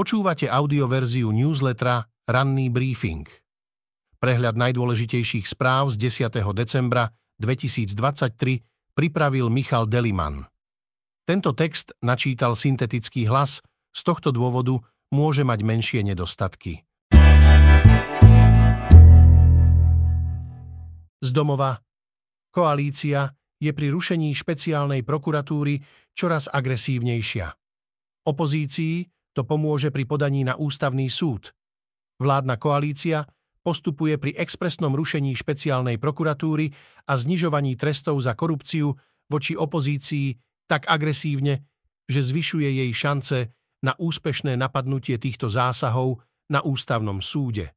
Počúvate audioverziu newslettera Ranný briefing. Prehľad najdôležitejších správ z 10. decembra 2023 pripravil Michal Deliman. Tento text načítal syntetický hlas, z tohto dôvodu môže mať menšie nedostatky. Z domova. Koalícia je pri rušení špeciálnej prokuratúry čoraz agresívnejšia. Opozícii to pomôže pri podaní na ústavný súd. Vládna koalícia postupuje pri expresnom rušení špeciálnej prokuratúry a znižovaní trestov za korupciu voči opozícii tak agresívne, že zvyšuje jej šance na úspešné napadnutie týchto zásahov na ústavnom súde.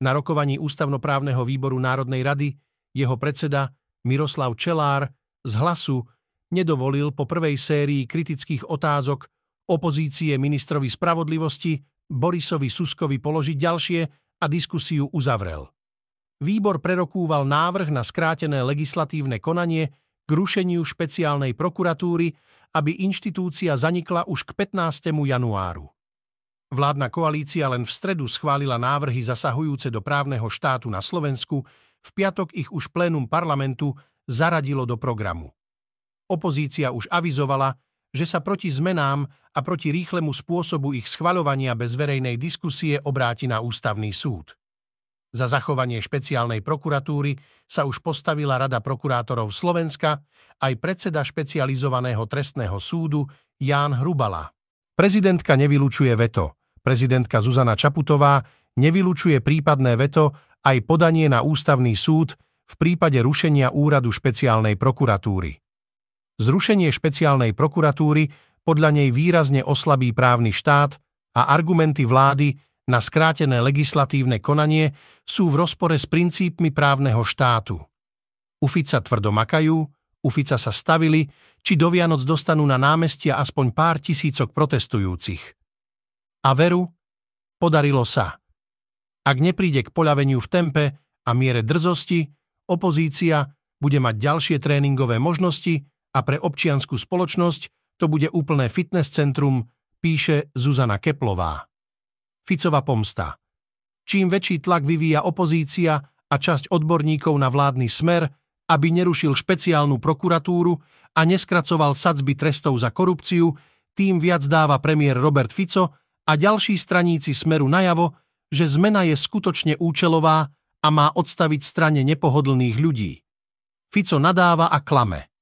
Na rokovaní Ústavnoprávneho výboru Národnej rady jeho predseda Miroslav Čelár z hlasu nedovolil po prvej sérii kritických otázok opozície ministrovi spravodlivosti Borisovi Suskovi položiť ďalšie a diskusiu uzavrel. Výbor prerokúval návrh na skrátené legislatívne konanie k rušeniu špeciálnej prokuratúry, aby inštitúcia zanikla už k 15. januáru. Vládna koalícia len v stredu schválila návrhy zasahujúce do právneho štátu na Slovensku, v piatok ich už plénum parlamentu zaradilo do programu. Opozícia už avizovala, že sa proti zmenám a proti rýchlemu spôsobu ich schvaľovania bez verejnej diskusie obráti na ústavný súd. Za zachovanie špeciálnej prokuratúry sa už postavila Rada prokurátorov Slovenska aj predseda špecializovaného trestného súdu Ján Hrubala. Prezidentka nevylučuje veto. Prezidentka Zuzana Čaputová nevylučuje prípadné veto aj podanie na ústavný súd v prípade rušenia úradu špeciálnej prokuratúry. Zrušenie špeciálnej prokuratúry podľa nej výrazne oslabí právny štát a argumenty vlády na skrátené legislatívne konanie sú v rozpore s princípmi právneho štátu. U Fica tvrdo makajú, u sa stavili, či do Vianoc dostanú na námestia aspoň pár tisícok protestujúcich. A veru, podarilo sa. Ak nepríde k poľaveniu v tempe a miere drzosti, opozícia bude mať ďalšie tréningové možnosti a pre občianskú spoločnosť to bude úplné fitness centrum, píše Zuzana Keplová. Ficova pomsta. Čím väčší tlak vyvíja opozícia a časť odborníkov na vládny smer, aby nerušil špeciálnu prokuratúru a neskracoval sadzby trestov za korupciu, tým viac dáva premiér Robert Fico a ďalší straníci smeru najavo, že zmena je skutočne účelová a má odstaviť strane nepohodlných ľudí. Fico nadáva a klame.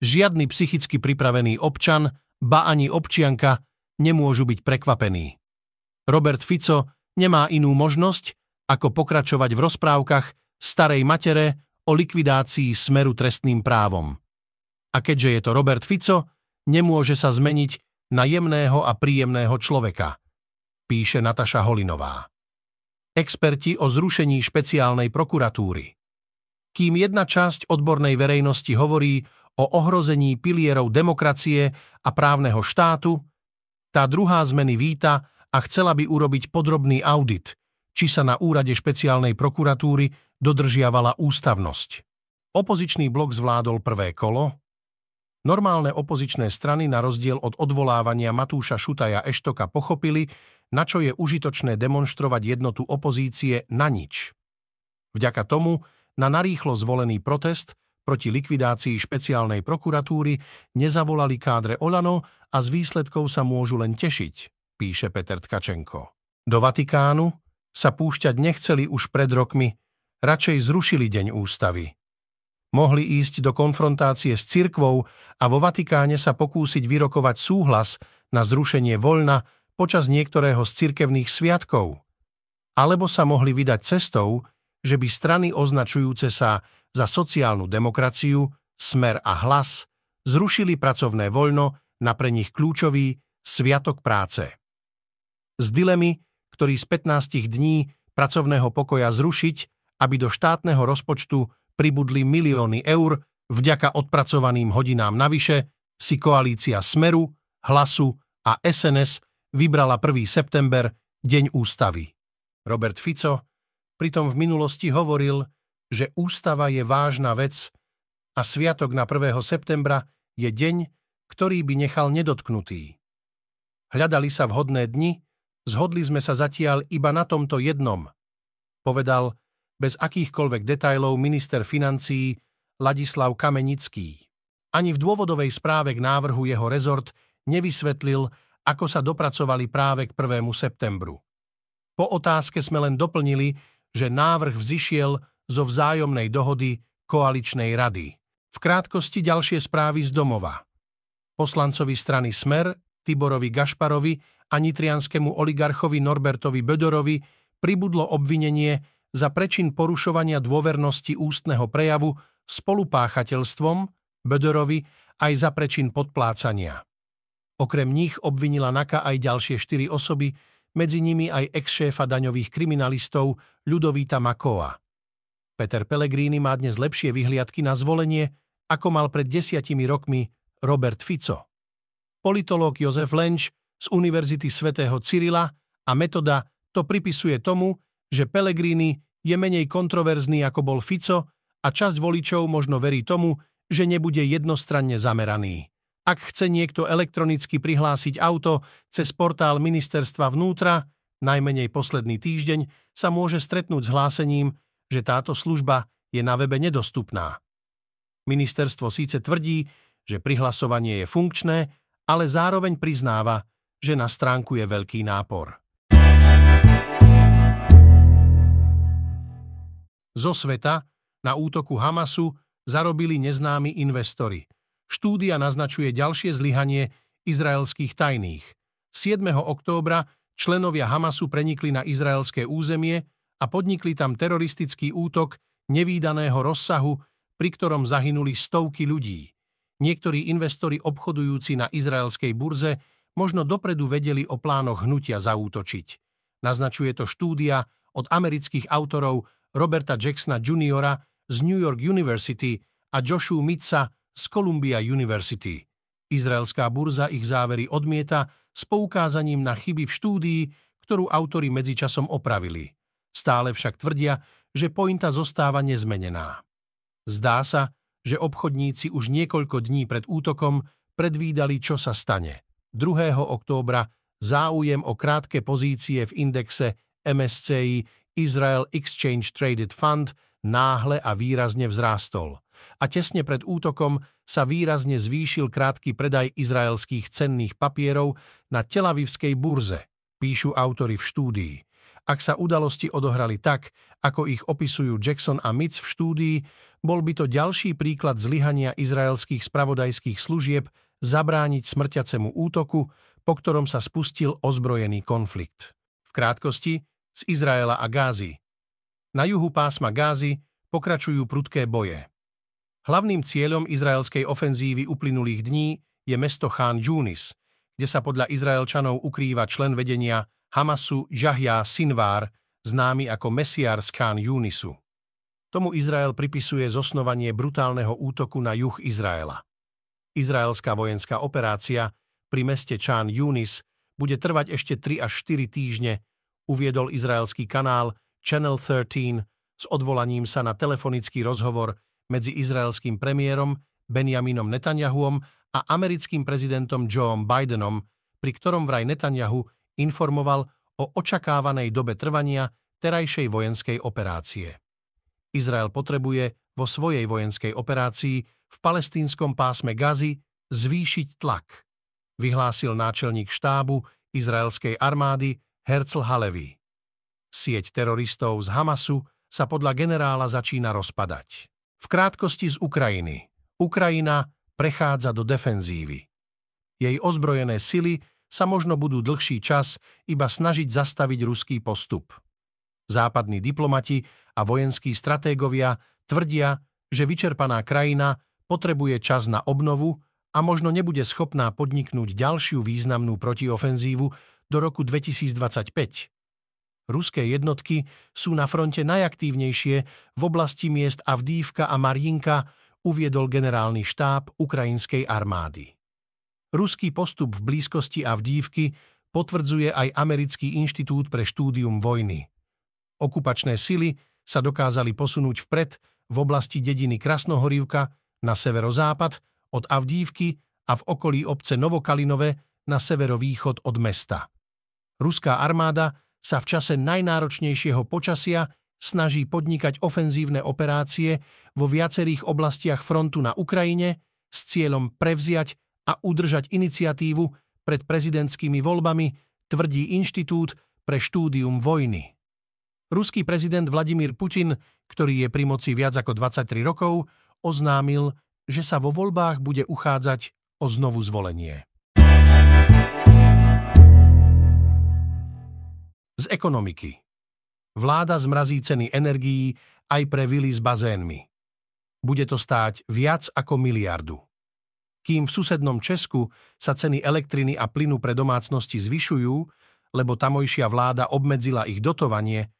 Žiadny psychicky pripravený občan, ba ani občianka nemôžu byť prekvapení. Robert Fico nemá inú možnosť, ako pokračovať v rozprávkach starej matere o likvidácii smeru trestným právom. A keďže je to Robert Fico, nemôže sa zmeniť na jemného a príjemného človeka, píše Nataša Holinová. Experti o zrušení špeciálnej prokuratúry. Kým jedna časť odbornej verejnosti hovorí o ohrození pilierov demokracie a právneho štátu, tá druhá zmeny víta a chcela by urobiť podrobný audit, či sa na úrade špeciálnej prokuratúry dodržiavala ústavnosť. Opozičný blok zvládol prvé kolo, Normálne opozičné strany na rozdiel od odvolávania Matúša Šutaja Eštoka pochopili, na čo je užitočné demonstrovať jednotu opozície na nič. Vďaka tomu na narýchlo zvolený protest proti likvidácii špeciálnej prokuratúry nezavolali kádre Olano a z výsledkov sa môžu len tešiť, píše Peter Tkačenko. Do Vatikánu sa púšťať nechceli už pred rokmi, radšej zrušili Deň ústavy. Mohli ísť do konfrontácie s cirkvou a vo Vatikáne sa pokúsiť vyrokovať súhlas na zrušenie voľna počas niektorého z cirkevných sviatkov. Alebo sa mohli vydať cestou, že by strany označujúce sa za sociálnu demokraciu, smer a hlas zrušili pracovné voľno na pre nich kľúčový Sviatok práce. Z dilemy, ktorý z 15 dní pracovného pokoja zrušiť, aby do štátneho rozpočtu pribudli milióny eur vďaka odpracovaným hodinám navyše, si koalícia Smeru, Hlasu a SNS vybrala 1. september, Deň ústavy. Robert Fico pritom v minulosti hovoril, že ústava je vážna vec a sviatok na 1. septembra je deň, ktorý by nechal nedotknutý. Hľadali sa vhodné dni, Zhodli sme sa zatiaľ iba na tomto jednom, povedal bez akýchkoľvek detajlov minister financií Ladislav Kamenický. Ani v dôvodovej správe k návrhu jeho rezort nevysvetlil, ako sa dopracovali práve k 1. septembru. Po otázke sme len doplnili, že návrh vzýšiel zo vzájomnej dohody koaličnej rady. V krátkosti ďalšie správy z domova. Poslancovi strany Smer, Tiborovi Gašparovi a nitrianskému oligarchovi Norbertovi Bödorovi pribudlo obvinenie za prečin porušovania dôvernosti ústneho prejavu spolupáchateľstvom Bödorovi aj za prečin podplácania. Okrem nich obvinila NAKA aj ďalšie štyri osoby, medzi nimi aj ex-šéfa daňových kriminalistov Ľudovíta Makoa. Peter Pellegrini má dnes lepšie vyhliadky na zvolenie, ako mal pred desiatimi rokmi Robert Fico. Politológ Jozef Lenč z Univerzity svätého Cyrila a metoda to pripisuje tomu, že Pellegrini je menej kontroverzný ako bol Fico a časť voličov možno verí tomu, že nebude jednostranne zameraný. Ak chce niekto elektronicky prihlásiť auto cez portál ministerstva vnútra, najmenej posledný týždeň, sa môže stretnúť s hlásením, že táto služba je na webe nedostupná. Ministerstvo síce tvrdí, že prihlasovanie je funkčné, ale zároveň priznáva, že na stránku je veľký nápor. Zo sveta na útoku Hamasu zarobili neznámi investori – Štúdia naznačuje ďalšie zlyhanie izraelských tajných. 7. októbra členovia Hamasu prenikli na izraelské územie a podnikli tam teroristický útok nevýdaného rozsahu, pri ktorom zahynuli stovky ľudí. Niektorí investori obchodujúci na izraelskej burze možno dopredu vedeli o plánoch hnutia zaútočiť. Naznačuje to štúdia od amerických autorov Roberta Jacksona Jr. z New York University a Joshua Mitza z Columbia University. Izraelská burza ich závery odmieta s poukázaním na chyby v štúdii, ktorú autori medzičasom opravili. Stále však tvrdia, že pointa zostáva nezmenená. Zdá sa, že obchodníci už niekoľko dní pred útokom predvídali, čo sa stane. 2. októbra záujem o krátke pozície v indexe MSCI Israel Exchange Traded Fund náhle a výrazne vzrástol – a tesne pred útokom sa výrazne zvýšil krátky predaj izraelských cenných papierov na Telavivskej burze, píšu autory v štúdii. Ak sa udalosti odohrali tak, ako ich opisujú Jackson a Mitz v štúdii, bol by to ďalší príklad zlyhania izraelských spravodajských služieb zabrániť smrťacemu útoku, po ktorom sa spustil ozbrojený konflikt. V krátkosti z Izraela a Gázy. Na juhu pásma Gázy pokračujú prudké boje. Hlavným cieľom izraelskej ofenzívy uplynulých dní je mesto Khan Yunis, kde sa podľa Izraelčanov ukrýva člen vedenia Hamasu Jahja Sinvar, známy ako Mesiar z Yunisu. Tomu Izrael pripisuje zosnovanie brutálneho útoku na juh Izraela. Izraelská vojenská operácia pri meste Chan Yunis bude trvať ešte 3 až 4 týždne, uviedol izraelský kanál Channel 13 s odvolaním sa na telefonický rozhovor medzi izraelským premiérom Benjaminom Netanyahuom a americkým prezidentom Joeom Bidenom, pri ktorom vraj Netanyahu informoval o očakávanej dobe trvania terajšej vojenskej operácie. Izrael potrebuje vo svojej vojenskej operácii v palestínskom pásme Gazy zvýšiť tlak, vyhlásil náčelník štábu izraelskej armády Herzl Halevi. Sieť teroristov z Hamasu sa podľa generála začína rozpadať. V krátkosti z Ukrajiny. Ukrajina prechádza do defenzívy. Jej ozbrojené sily sa možno budú dlhší čas iba snažiť zastaviť ruský postup. Západní diplomati a vojenskí stratégovia tvrdia, že vyčerpaná krajina potrebuje čas na obnovu a možno nebude schopná podniknúť ďalšiu významnú protiofenzívu do roku 2025. Ruské jednotky sú na fronte najaktívnejšie v oblasti miest Avdívka a Marjinka, uviedol generálny štáb ukrajinskej armády. Ruský postup v blízkosti Avdívky potvrdzuje aj Americký inštitút pre štúdium vojny. Okupačné sily sa dokázali posunúť vpred v oblasti dediny Krasnohorivka na severozápad od Avdívky a v okolí obce Novokalinové na severovýchod od mesta. Ruská armáda sa v čase najnáročnejšieho počasia snaží podnikať ofenzívne operácie vo viacerých oblastiach frontu na Ukrajine s cieľom prevziať a udržať iniciatívu pred prezidentskými voľbami, tvrdí Inštitút pre štúdium vojny. Ruský prezident Vladimír Putin, ktorý je pri moci viac ako 23 rokov, oznámil, že sa vo voľbách bude uchádzať o znovu zvolenie. Z ekonomiky. Vláda zmrazí ceny energií aj pre vily s bazénmi. Bude to stáť viac ako miliardu. Kým v susednom Česku sa ceny elektriny a plynu pre domácnosti zvyšujú, lebo tamojšia vláda obmedzila ich dotovanie,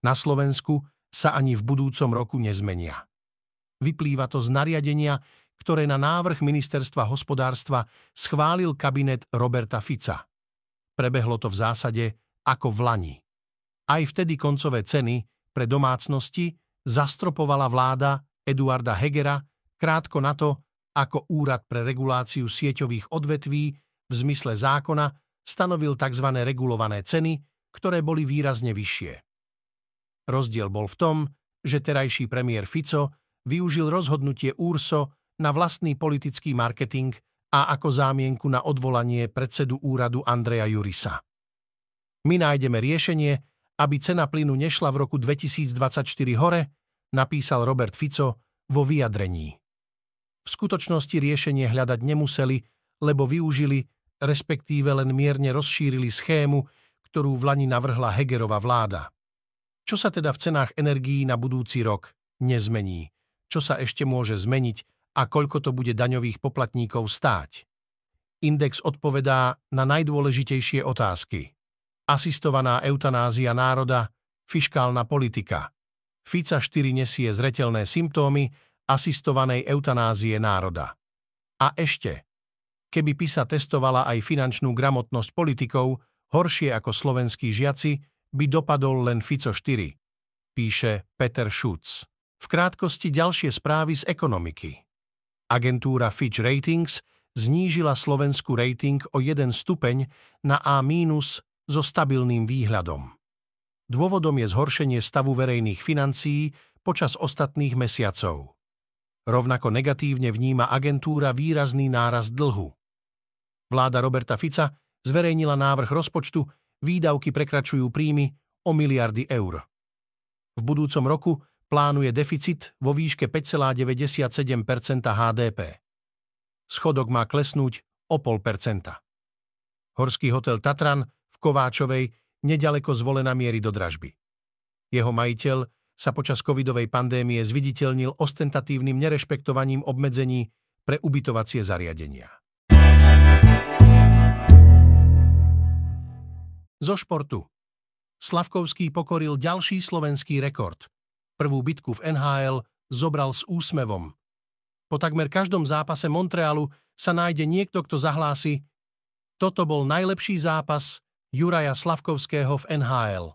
na Slovensku sa ani v budúcom roku nezmenia. Vyplýva to z nariadenia, ktoré na návrh ministerstva hospodárstva schválil kabinet Roberta Fica. Prebehlo to v zásade ako v Lani. Aj vtedy koncové ceny pre domácnosti zastropovala vláda Eduarda Hegera krátko na to, ako Úrad pre reguláciu sieťových odvetví v zmysle zákona stanovil tzv. regulované ceny, ktoré boli výrazne vyššie. Rozdiel bol v tom, že terajší premiér Fico využil rozhodnutie URSO na vlastný politický marketing a ako zámienku na odvolanie predsedu úradu Andreja Jurisa. My nájdeme riešenie, aby cena plynu nešla v roku 2024 hore, napísal Robert Fico vo vyjadrení. V skutočnosti riešenie hľadať nemuseli, lebo využili, respektíve len mierne rozšírili schému, ktorú v Lani navrhla Hegerova vláda. Čo sa teda v cenách energií na budúci rok nezmení? Čo sa ešte môže zmeniť a koľko to bude daňových poplatníkov stáť? Index odpovedá na najdôležitejšie otázky. Asistovaná eutanázia národa, fiškálna politika. FICA 4 nesie zretelné symptómy asistovanej eutanázie národa. A ešte, keby PISA testovala aj finančnú gramotnosť politikov, horšie ako slovenskí žiaci, by dopadol len Fico 4, píše Peter Schutz. V krátkosti ďalšie správy z ekonomiky. Agentúra Fitch Ratings znížila Slovensku rating o jeden stupeň na A- so stabilným výhľadom. Dôvodom je zhoršenie stavu verejných financií počas ostatných mesiacov. Rovnako negatívne vníma agentúra výrazný náraz dlhu. Vláda Roberta Fica zverejnila návrh rozpočtu výdavky prekračujú príjmy o miliardy eur. V budúcom roku plánuje deficit vo výške 5,97% HDP. Schodok má klesnúť o 0,5 Horský hotel Tatran v Kováčovej nedaleko zvolená miery do dražby. Jeho majiteľ sa počas covidovej pandémie zviditeľnil ostentatívnym nerešpektovaním obmedzení pre ubytovacie zariadenia. Zo športu. Slavkovský pokoril ďalší slovenský rekord. Prvú bitku v NHL zobral s úsmevom. Po takmer každom zápase Montrealu sa nájde niekto, kto zahlási Toto bol najlepší zápas Juraja Slavkovského v NHL.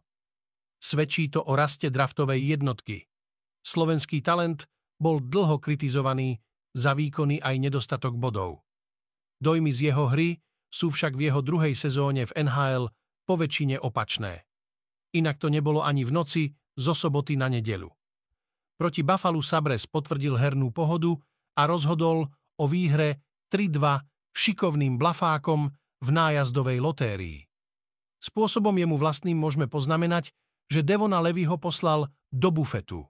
Svedčí to o raste draftovej jednotky. Slovenský talent bol dlho kritizovaný za výkony aj nedostatok bodov. Dojmy z jeho hry sú však v jeho druhej sezóne v NHL po väčšine opačné. Inak to nebolo ani v noci zo soboty na nedelu. Proti Buffalo Sabres potvrdil hernú pohodu a rozhodol o výhre 3-2 šikovným blafákom v nájazdovej lotérii. Spôsobom jemu vlastným môžeme poznamenať, že Devona Levy ho poslal do bufetu.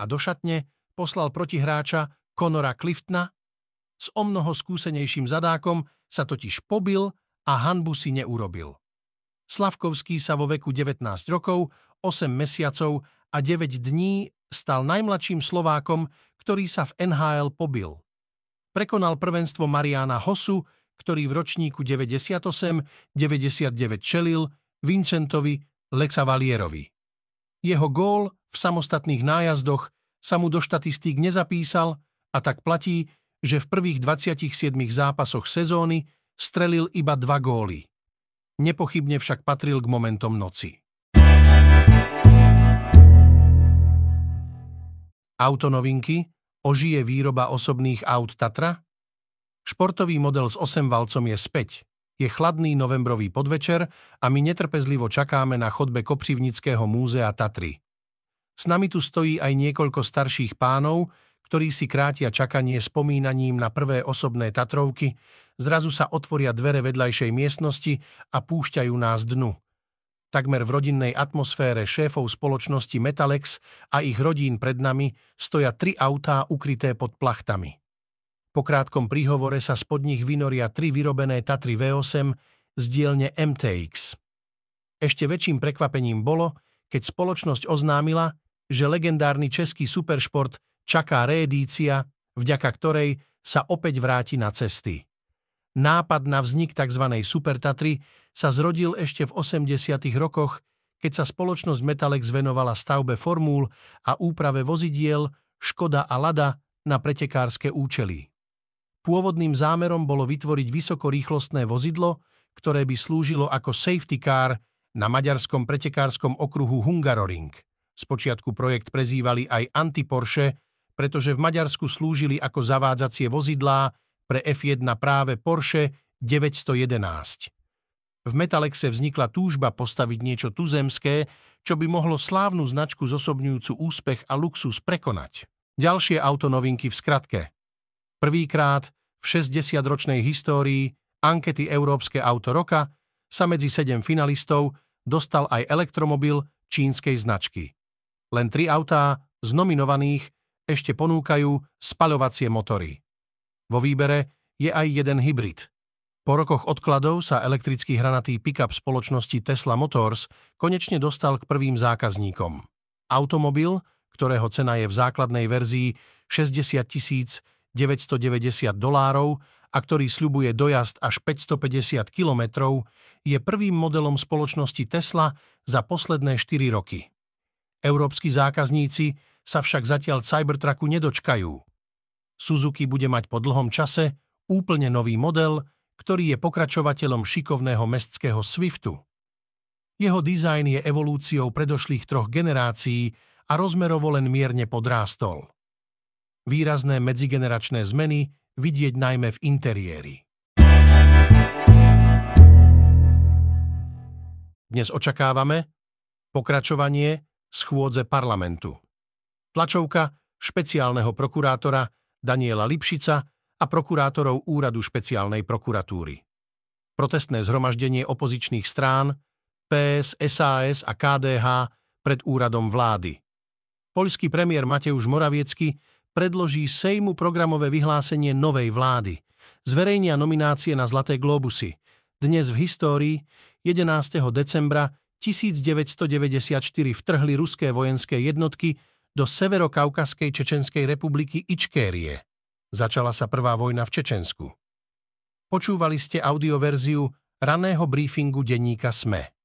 A do šatne poslal protihráča Conora Cliftna, s o mnoho skúsenejším zadákom sa totiž pobil a hanbu si neurobil. Slavkovský sa vo veku 19 rokov, 8 mesiacov a 9 dní stal najmladším Slovákom, ktorý sa v NHL pobil. Prekonal prvenstvo Mariana Hosu, ktorý v ročníku 98-99 čelil Vincentovi Lexavalierovi. Jeho gól v samostatných nájazdoch sa mu do štatistík nezapísal a tak platí, že v prvých 27 zápasoch sezóny strelil iba dva góly nepochybne však patril k momentom noci. Autonovinky ožije výroba osobných aut Tatra? Športový model s 8 valcom je späť. Je chladný novembrový podvečer a my netrpezlivo čakáme na chodbe Kopřivnického múzea Tatry. S nami tu stojí aj niekoľko starších pánov, ktorí si krátia čakanie spomínaním na prvé osobné Tatrovky, zrazu sa otvoria dvere vedľajšej miestnosti a púšťajú nás dnu. Takmer v rodinnej atmosfére šéfov spoločnosti Metalex a ich rodín pred nami stoja tri autá ukryté pod plachtami. Po krátkom príhovore sa spod nich vynoria tri vyrobené Tatry V8 z dielne MTX. Ešte väčším prekvapením bolo, keď spoločnosť oznámila, že legendárny český superšport čaká reedícia, vďaka ktorej sa opäť vráti na cesty. Nápad na vznik tzv. Super Tatry sa zrodil ešte v 80. rokoch, keď sa spoločnosť Metalex venovala stavbe formúl a úprave vozidiel Škoda a Lada na pretekárske účely. Pôvodným zámerom bolo vytvoriť vysokorýchlostné vozidlo, ktoré by slúžilo ako safety car na maďarskom pretekárskom okruhu Hungaroring. Spočiatku projekt prezývali aj anti-Porsche, pretože v Maďarsku slúžili ako zavádzacie vozidlá pre F1 práve Porsche 911. V Metalexe vznikla túžba postaviť niečo tuzemské, čo by mohlo slávnu značku zosobňujúcu úspech a luxus prekonať. Ďalšie autonovinky v skratke. Prvýkrát v 60-ročnej histórii ankety Európske auto roka sa medzi sedem finalistov dostal aj elektromobil čínskej značky. Len tri autá z nominovaných ešte ponúkajú spaľovacie motory. Vo výbere je aj jeden hybrid. Po rokoch odkladov sa elektrický hranatý pick-up spoločnosti Tesla Motors konečne dostal k prvým zákazníkom. Automobil, ktorého cena je v základnej verzii 60 tisíc 990 dolárov a ktorý sľubuje dojazd až 550 kilometrov, je prvým modelom spoločnosti Tesla za posledné 4 roky. Európsky zákazníci sa však zatiaľ Cybertrucku nedočkajú. Suzuki bude mať po dlhom čase úplne nový model, ktorý je pokračovateľom šikovného mestského Swiftu. Jeho dizajn je evolúciou predošlých troch generácií a rozmerovo len mierne podrástol. Výrazné medzigeneračné zmeny vidieť najmä v interiéri. Dnes očakávame pokračovanie schôdze parlamentu. Tlačovka špeciálneho prokurátora Daniela Lipšica a prokurátorov Úradu špeciálnej prokuratúry. Protestné zhromaždenie opozičných strán PS, SAS a KDH pred úradom vlády. Poľský premiér Mateusz Moraviecky predloží Sejmu programové vyhlásenie novej vlády. Zverejnia nominácie na Zlaté globusy. Dnes v histórii 11. decembra 1994 vtrhli ruské vojenské jednotky do severokaukaskej Čečenskej republiky Ičkérie. Začala sa prvá vojna v Čečensku. Počúvali ste audioverziu raného briefingu denníka SME.